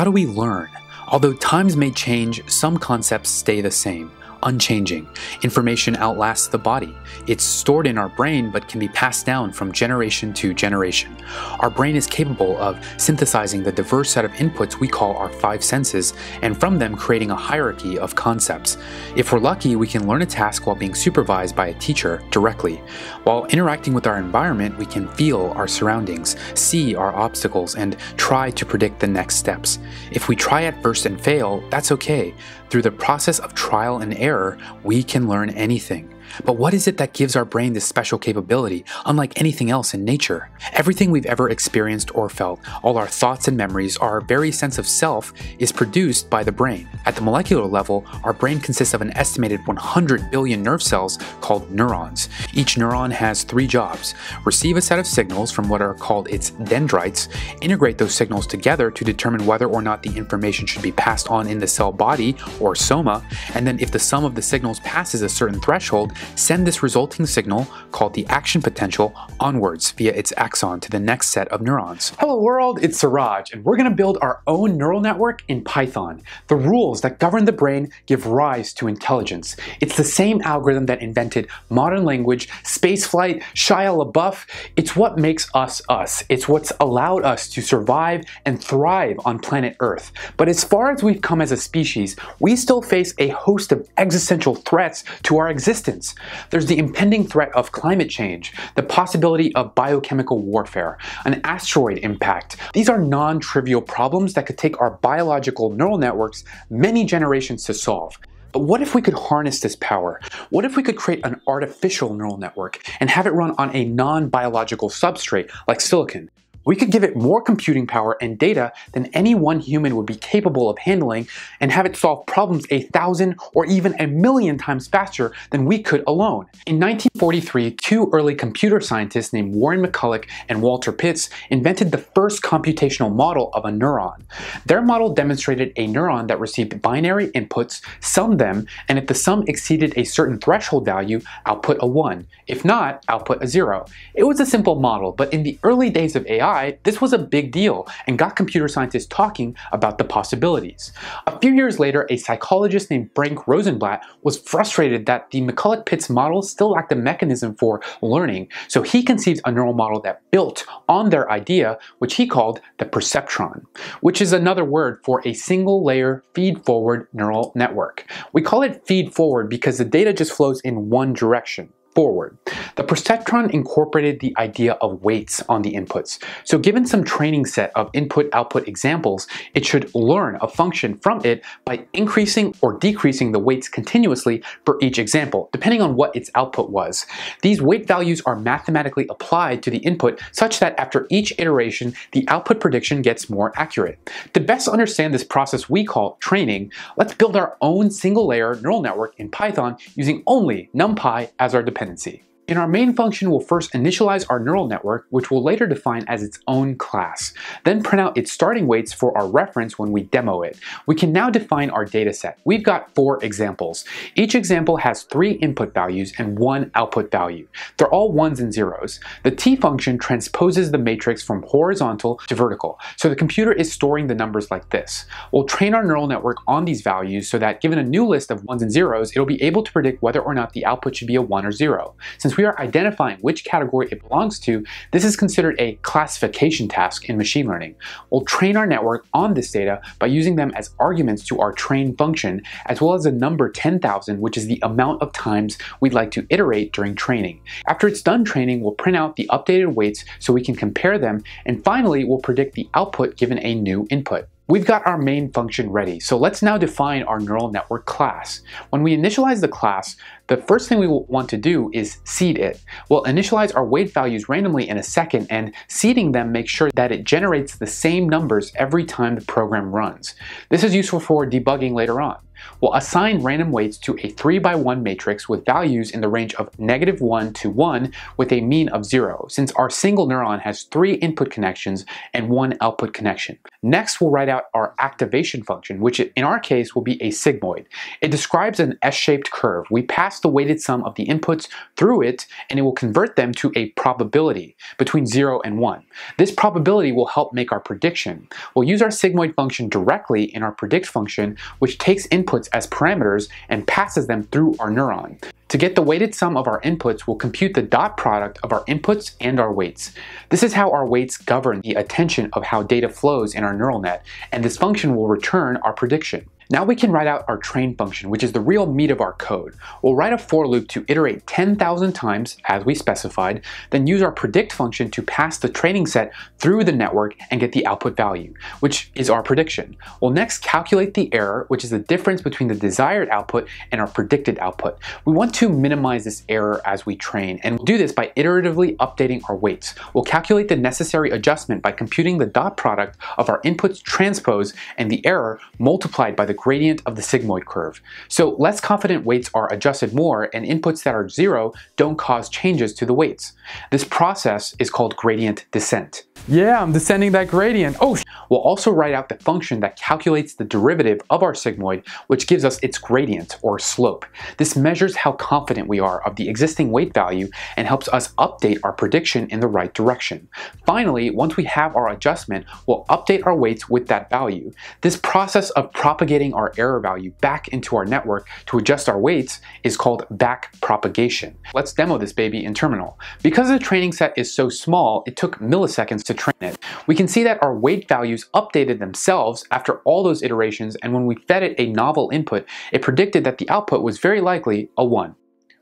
how do we learn? Although times may change, some concepts stay the same unchanging. Information outlasts the body. It's stored in our brain but can be passed down from generation to generation. Our brain is capable of synthesizing the diverse set of inputs we call our five senses and from them creating a hierarchy of concepts. If we're lucky, we can learn a task while being supervised by a teacher directly. While interacting with our environment, we can feel our surroundings, see our obstacles, and try to predict the next steps. If we try at first and fail, that's okay. Through the process of trial and error, we can learn anything. But what is it that gives our brain this special capability, unlike anything else in nature? Everything we've ever experienced or felt, all our thoughts and memories, our very sense of self, is produced by the brain. At the molecular level, our brain consists of an estimated 100 billion nerve cells called neurons. Each neuron has three jobs receive a set of signals from what are called its dendrites, integrate those signals together to determine whether or not the information should be passed on in the cell body or soma, and then if the sum of the signals passes a certain threshold, send this resulting signal, called the action potential, onwards via its axon to the next set of neurons. Hello world, it's Siraj, and we're going to build our own neural network in Python. The rules that govern the brain give rise to intelligence. It's the same algorithm that invented modern language, spaceflight, Shia LaBeouf. It's what makes us us. It's what's allowed us to survive and thrive on planet Earth. But as far as we've come as a species, we still face a host of existential threats to our existence. There's the impending threat of climate change, the possibility of biochemical warfare, an asteroid impact. These are non-trivial problems that could take our biological neural networks many generations to solve. But what if we could harness this power? What if we could create an artificial neural network and have it run on a non-biological substrate like silicon? We could give it more computing power and data than any one human would be capable of handling and have it solve problems a thousand or even a million times faster than we could alone. In 1943, two early computer scientists named Warren McCulloch and Walter Pitts invented the first computational model of a neuron. Their model demonstrated a neuron that received binary inputs, summed them, and if the sum exceeded a certain threshold value, output a 1. If not, output a 0. It was a simple model, but in the early days of AI, This was a big deal and got computer scientists talking about the possibilities. A few years later, a psychologist named Frank Rosenblatt was frustrated that the McCulloch-Pitts model still lacked a mechanism for learning, so he conceived a neural model that built on their idea, which he called the perceptron, which is another word for a single layer feed-forward neural network. We call it feed-forward because the data just flows in one direction forward. The perceptron incorporated the idea of weights on the inputs. So given some training set of input-output examples, it should learn a function from it by increasing or decreasing the weights continuously for each example, depending on what its output was. These weight values are mathematically applied to the input such that after each iteration, the output prediction gets more accurate. To best understand this process we call training, let's build our own single layer neural network in Python using only NumPy as our dependency dependency. In our main function, we'll first initialize our neural network, which we'll later define as its own class, then print out its starting weights for our reference when we demo it. We can now define our dataset. We've got four examples. Each example has three input values and one output value. They're all ones and zeros. The t function transposes the matrix from horizontal to vertical, so the computer is storing the numbers like this. We'll train our neural network on these values so that given a new list of ones and zeros, it'll be able to predict whether or not the output should be a 1 or 0. Since we are identifying which category it belongs to, this is considered a classification task in machine learning. We'll train our network on this data by using them as arguments to our train function, as well as the number 10,000, which is the amount of times we'd like to iterate during training. After it's done training, we'll print out the updated weights so we can compare them, and finally, we'll predict the output given a new input. We've got our main function ready, so let's now define our neural network class. When we initialize the class, the first thing we want to do is seed it. We'll initialize our weight values randomly in a second and seeding them makes sure that it generates the same numbers every time the program runs. This is useful for debugging later on. We'll assign random weights to a 3 by 1 matrix with values in the range of negative 1 to 1 with a mean of 0, since our single neuron has 3 input connections and 1 output connection. Next, we'll write out our activation function, which in our case will be a sigmoid. It describes an S-shaped curve. We pass the weighted sum of the inputs through it, and it will convert them to a probability between 0 and 1. This probability will help make our prediction. We'll use our sigmoid function directly in our predict function, which takes inputs as parameters and passes them through our neuron. To get the weighted sum of our inputs, we'll compute the dot product of our inputs and our weights. This is how our weights govern the attention of how data flows in our neural net, and this function will return our prediction. Now we can write out our train function, which is the real meat of our code. We'll write a for loop to iterate 10,000 times, as we specified, then use our predict function to pass the training set through the network and get the output value, which is our prediction. We'll next calculate the error, which is the difference between the desired output and our predicted output. We want to minimize this error as we train, and we'll do this by iteratively updating our weights. We'll calculate the necessary adjustment by computing the dot product of our inputs transpose and the error multiplied by the gradient of the sigmoid curve. So less confident weights are adjusted more and inputs that are zero don't cause changes to the weights. This process is called gradient descent. Yeah, I'm descending that gradient. Oh, we'll also write out the function that calculates the derivative of our sigmoid, which gives us its gradient or slope. This measures how confident we are of the existing weight value and helps us update our prediction in the right direction. Finally, once we have our adjustment, we'll update our weights with that value. This process of propagating our error value back into our network to adjust our weights is called back propagation. Let's demo this baby in terminal. Because the training set is so small, it took milliseconds to train it. We can see that our weight values updated themselves after all those iterations and when we fed it a novel input, it predicted that the output was very likely a 1.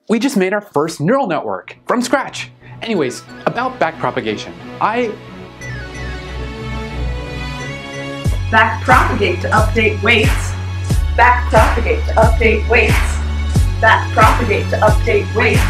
We just made our first neural network from scratch. Anyways, about backpropagation. I backpropagate to update weights, backpropagate to update weights, backpropagate to update weights,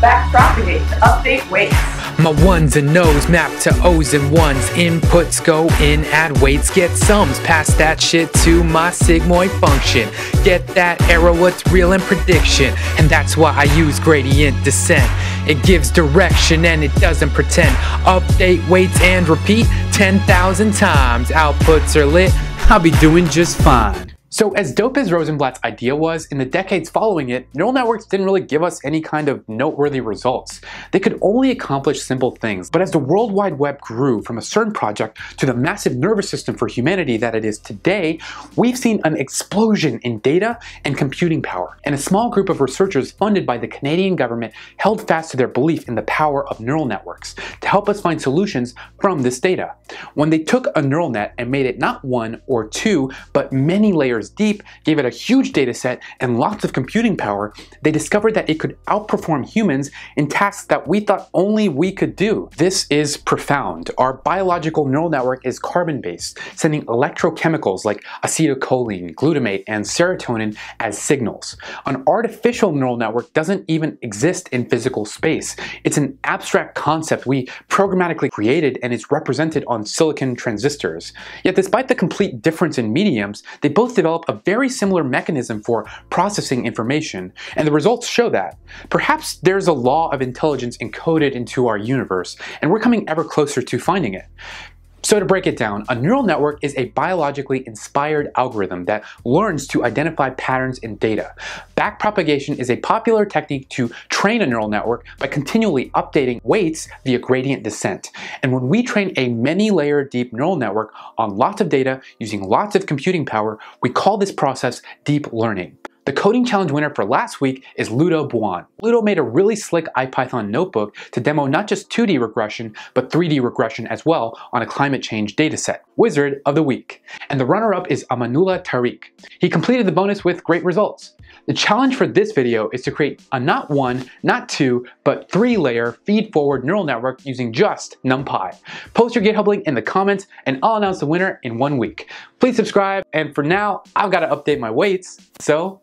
backpropagate to update weights. My ones and nos map to O's and ones. Inputs go in, add weights, get sums. Pass that shit to my sigmoid function. Get that error, what's real in prediction. And that's why I use gradient descent. It gives direction and it doesn't pretend. Update weights and repeat 10,000 times. Outputs are lit, I'll be doing just fine. So as dope as Rosenblatt's idea was, in the decades following it, neural networks didn't really give us any kind of noteworthy results. They could only accomplish simple things, but as the World Wide Web grew from a CERN project to the massive nervous system for humanity that it is today, we've seen an explosion in data and computing power. And a small group of researchers funded by the Canadian government held fast to their belief in the power of neural networks to help us find solutions from this data. When they took a neural net and made it not one or two, but many layers deep, gave it a huge data set and lots of computing power, they discovered that it could outperform humans in tasks that we thought only we could do. This is profound. Our biological neural network is carbon-based, sending electrochemicals like acetylcholine, glutamate, and serotonin as signals. An artificial neural network doesn't even exist in physical space. It's an abstract concept we programmatically created and is represented on silicon transistors. Yet despite the complete difference in mediums, they both develop develop a very similar mechanism for processing information, and the results show that. Perhaps there's a law of intelligence encoded into our universe, and we're coming ever closer to finding it. So to break it down, a neural network is a biologically inspired algorithm that learns to identify patterns in data. Backpropagation is a popular technique to train a neural network by continually updating weights via gradient descent. And when we train a many-layer deep neural network on lots of data using lots of computing power, we call this process deep learning. The coding challenge winner for last week is Ludo Bouan. Ludo made a really slick IPython notebook to demo not just 2D regression, but 3D regression as well on a climate change dataset. Wizard of the Week. And the runner-up is Amanullah Tariq. He completed the bonus with great results. The challenge for this video is to create a not one, not two, but three layer feed-forward neural network using just NumPy. Post your GitHub link in the comments and I'll announce the winner in one week. Please subscribe, and for now, I've got to update my weights, so